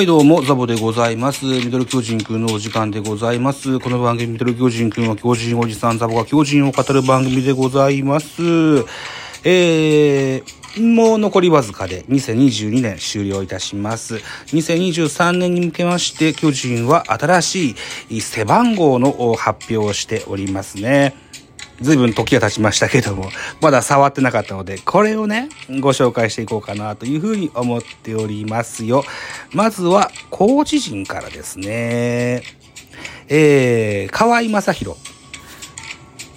はい、どうも、ザボでございます。ミドル巨人くんのお時間でございます。この番組、ミドル巨人くんは巨人おじさん、ザボが巨人を語る番組でございます。えー、もう残りわずかで2022年終了いたします。2023年に向けまして、巨人は新しい背番号の発表をしておりますね。ずいぶん時が経ちましたけども、まだ触ってなかったので、これをね、ご紹介していこうかなというふうに思っておりますよ。まずは、コーチ陣からですね。えー、河合正宏。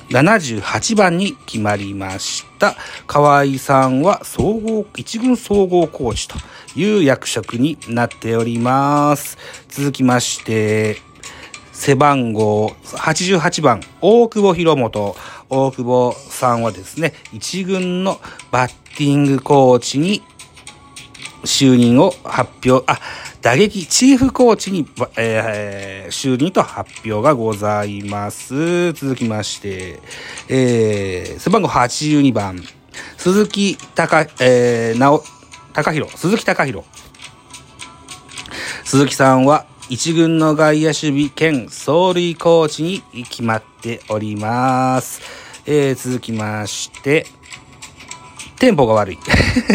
78番に決まりました。河合さんは総合、一軍総合コーチという役職になっております。続きまして、背番号88番、大久保博元。大久保さんはですね、一軍のバッティングコーチに就任を発表、あ、打撃チーフコーチに、えー、就任と発表がございます。続きまして、えー、背番号82番、鈴木隆、えー、なお、隆弘、鈴木隆弘。鈴木さんは一軍の外野守備兼走塁コーチに決まっております。えー、続きまして、テンポが悪い。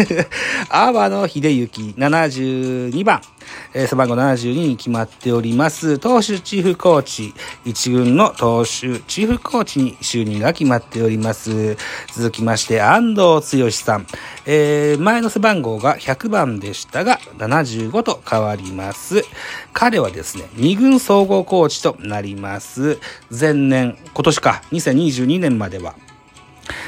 阿波野秀幸72番。え、背番号72に決まっております。投手チーフコーチ、一軍の投手チーフコーチに就任が決まっております。続きまして、安藤剛さん。えー、前の背番号が100番でしたが、75と変わります。彼はですね、二軍総合コーチとなります。前年、今年か、2022年までは、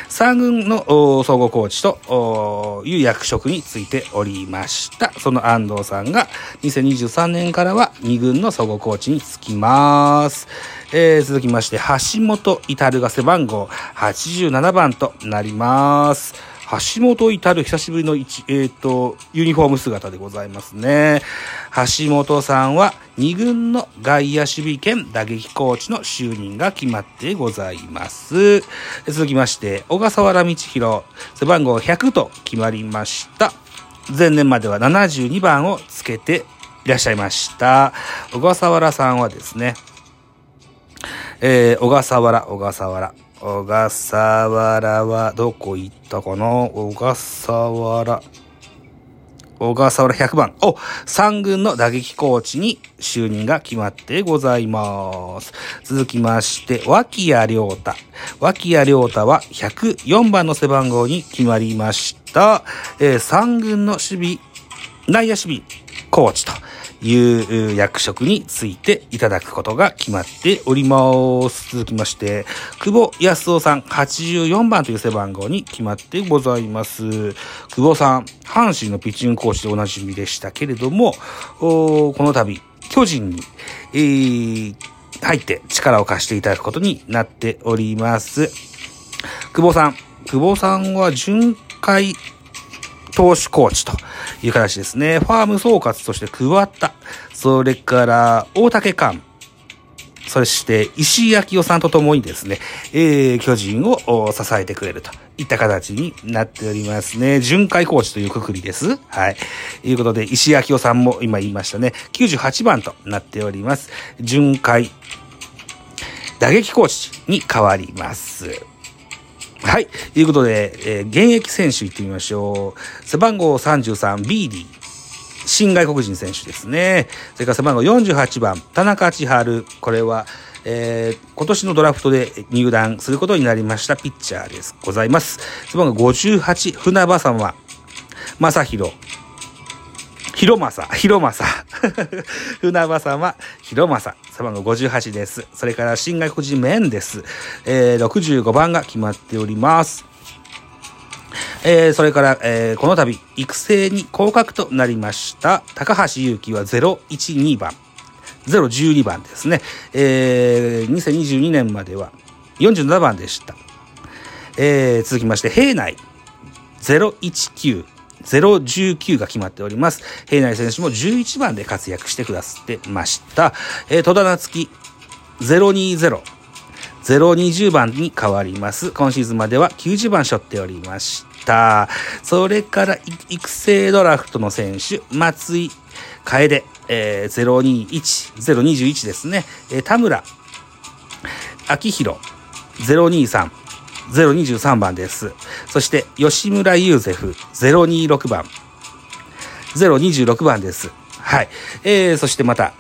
三軍の総合コーチという役職についておりました。その安藤さんが2023年からは二軍の総合コーチにつきます。えー、続きまして、橋本至が背番号87番となります。橋本至久しぶりの一、えっ、ー、と、ユニフォーム姿でございますね。橋本さんは2軍の外野守備兼打撃コーチの就任が決まってございます。続きまして、小笠原道弘、背番号100と決まりました。前年までは72番をつけていらっしゃいました。小笠原さんはですね、えー、小笠原、小笠原。小笠原はどこ行ったかな？小笠原。小笠原100番。を、3軍の打撃コーチに就任が決まってございます。続きまして、脇谷良太。脇谷良太は104番の背番号に決まりました。えー、3軍の守備、内野守備コーチと。いう役職についていただくことが決まっております。続きまして、久保康夫さん84番という背番号に決まってございます。久保さん、阪神のピッチングコーチでおなじみでしたけれども、この度、巨人に、えー、入って力を貸していただくことになっております。久保さん、久保さんは巡回投手コーチという形ですね。ファーム総括として桑田、それから大竹寛、そして石井明夫さんとともにですね、えー、巨人を支えてくれるといった形になっておりますね。巡回コーチというくくりです。はい。ということで、石井明夫さんも今言いましたね。98番となっております。巡回打撃コーチに変わります。はい。ということで、えー、現役選手行ってみましょう。背番号33、ビーディ。新外国人選手ですね。それから背番号48番、田中千春。これは、えー、今年のドラフトで入団することになりましたピッチャーです。ございます。背番号58、船場様。正宏。広正、広正。船場様、広正。背番号58です。それから新外国人メンです。えー、65番が決まっております。えー、それから、えー、この度、育成に降格となりました、高橋祐希は012番。012番ですね。えー、2022年までは47番でした。えー、続きまして、平内019。019が決まっております。平内選手も11番で活躍してくださってました。えー、戸田夏樹020。020番に変わります。今シーズンまでは90番背負っておりました。それから育成ドラフトの選手、松井楓、えー、021、021ですね。えー、田村明宏、023、023番です。そして、吉村ユーゼフ、026番、026番です。はい。えー、そしてまた、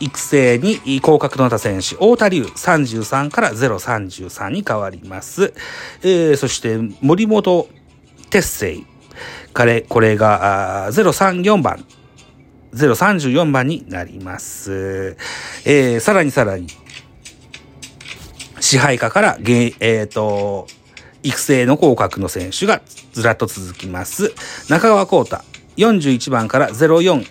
育成に降格となった選手、太田龍33から033に変わります。えー、そして森本鉄星、彼、これが034番、034番になります。えー、さらにさらに、支配下から、えっ、ー、と、育成の降格の選手がずらっと続きます。中川幸太、41番から041、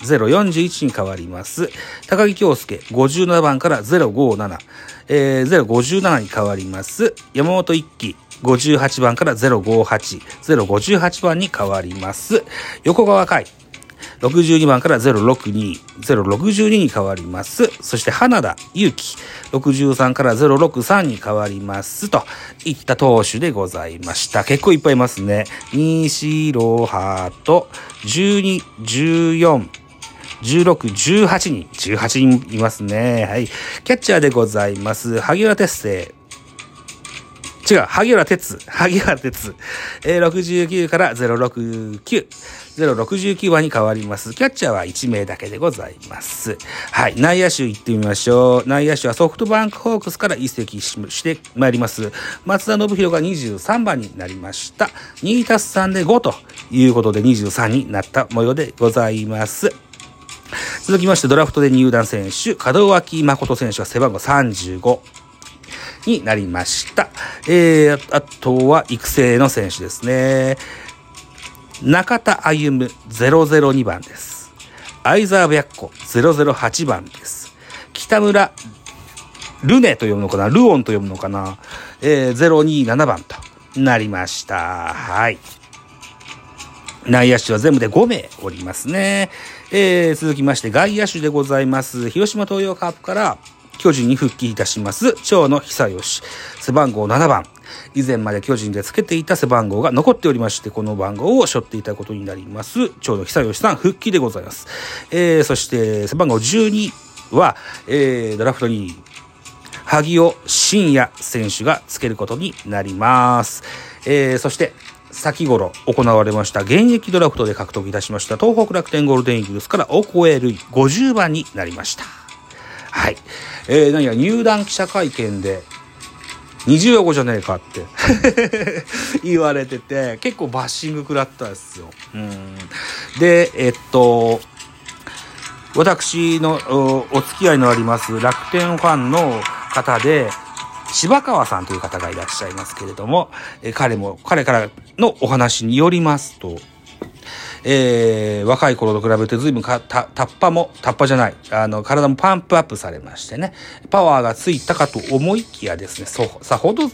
041に変わります。高木京介、57番から057、えー、057に変わります。山本一輝、58番から058、058番に変わります。横川海、62番から062、062に変わります。そして花田祐希、63から063に変わります。といった投手でございました。結構いっぱいいますね。西ロハと12、14、16、18人、18人いますね。はい。キャッチャーでございます。萩原哲星。違う、萩原哲。萩原哲。えー、69から069。069番に変わります。キャッチャーは1名だけでございます。はい。内野手行ってみましょう。内野手はソフトバンクホークスから移籍してまいります。松田信弘が23番になりました。2たす3で5ということで23になった模様でございます。続きましてドラフトで入団選手、門脇誠選手が背番号35。になりました。えー、あとは育成の選手ですね。中田歩夢002番です。相沢白子008番です。北村ルネと読むのかな？ルオンと読むのかな？えー、027番となりました。はい。内野手は全部で5名おりますね。えー、続きまして外野手でございます。広島東洋カープから巨人に復帰いたします、長野久義。背番号7番。以前まで巨人でつけていた背番号が残っておりまして、この番号を背負っていたことになります。長野久義さん、復帰でございます。えー、そして、背番号12は、えー、ドラフトに、萩尾真也選手がつけることになります。えー、そして、先頃行われました現役ドラフトで獲得いたしました東北楽天ゴールデンイーグルスからオコエルイ50番になりました。はい。えー、何や、入団記者会見で、二重横じゃねえかって 言われてて、結構バッシング食らったんですよ。うん。で、えっと、私のお付き合いのあります楽天ファンの方で、柴川さんという方がいらっしゃいますけれども、え彼も、彼からのお話によりますと、えー、若い頃と比べて随分か、た、タッパも、タッパじゃない、あの、体もパンプアップされましてね、パワーがついたかと思いきやですね、そう、さほど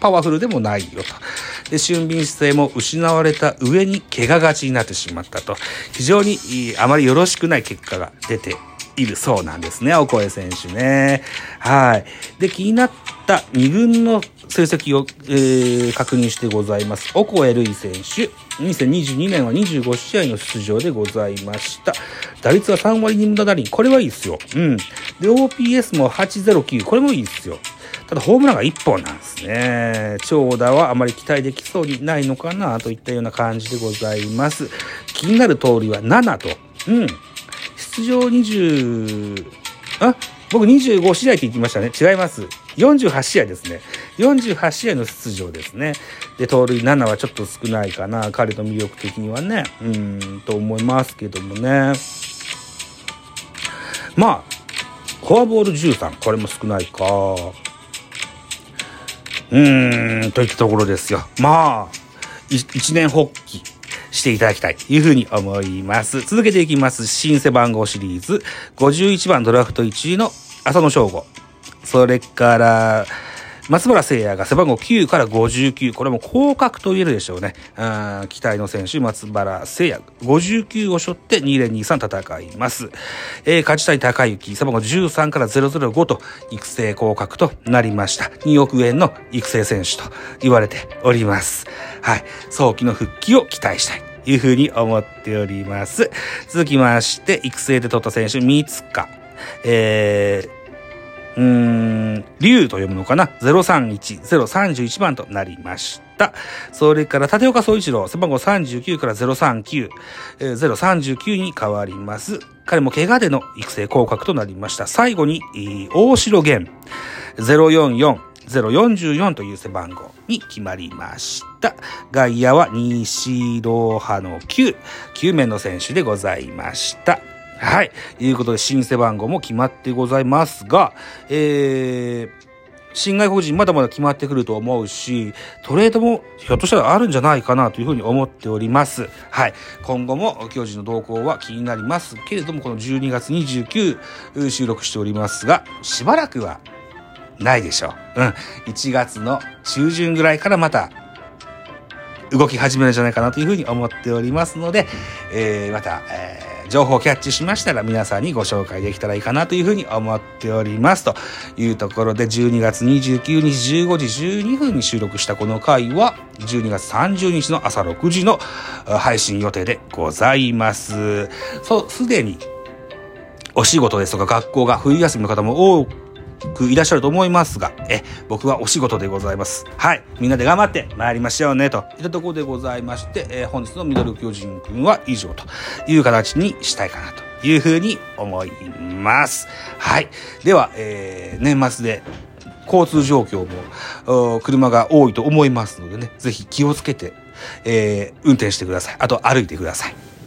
パワフルでもないよと。で、俊敏姿勢も失われた上に怪我がちになってしまったと。非常にあまりよろしくない結果が出ているそうなんですね、お声選手ね。はい。で、気になったた2軍の成績を、えー、確認してございます。オコエルイ選手。2022年は25試合の出場でございました。打率は3割2分打打これはいいっすよ。うん。で、OPS も809。これもいいっすよ。ただ、ホームランが1本なんですね。長打はあまり期待できそうにないのかなといったような感じでございます。気になる通りは7と。うん。出場20、あ？僕25試合って言ってましたね。違います。48試合ですね。48試合の出場ですね。で、盗塁7はちょっと少ないかな。彼の魅力的にはね。うん、と思いますけどもね。まあ、フォアボール13。これも少ないか。うーん、といったところですよ。まあ、一年発起していただきたいというふうに思います。続けていきます。新背番号シリーズ。51番ドラフト1位の浅野翔吾。それから、松原聖也が背番号9から59。これも降格と言えるでしょうね。うん期待の選手、松原聖也。59を背負って2連23戦います。えー、梶谷隆之、背番号13から005と育成降格となりました。2億円の育成選手と言われております。はい。早期の復帰を期待したい。いうふうに思っております。続きまして、育成で取った選手、三塚。えー、うーん、竜と読むのかな ?031、031番となりました。それから、立岡総一郎、背番号39から039、えー、039に変わります。彼も怪我での育成降格となりました。最後に、大城源、044、044という背番号に決まりました。外野は西ロハの9、9名の選手でございました。はい。いうことで、新背番号も決まってございますが、えー、新外国人まだまだ決まってくると思うし、トレードもひょっとしたらあるんじゃないかなというふうに思っております。はい。今後も巨人の動向は気になりますけれども、この12月29収録しておりますが、しばらくはないでしょう。うん。1月の中旬ぐらいからまた動き始めるんじゃないかなというふうに思っておりますので、えー、また、えー情報をキャッチしましたら皆さんにご紹介できたらいいかなというふうに思っております。というところで12月29日15時12分に収録したこの回は12月30日の朝6時の配信予定でございます。そう、すでにお仕事ですとか学校が冬休みの方も多くくいらっしゃると思いますが、え、僕はお仕事でございます。はい。みんなで頑張って参りましょうね、といったところでございまして、え本日のミドル巨人くんは以上という形にしたいかなというふうに思います。はい。では、えー、年末で交通状況も、車が多いと思いますのでね、ぜひ気をつけて、えー、運転してください。あと歩いてください。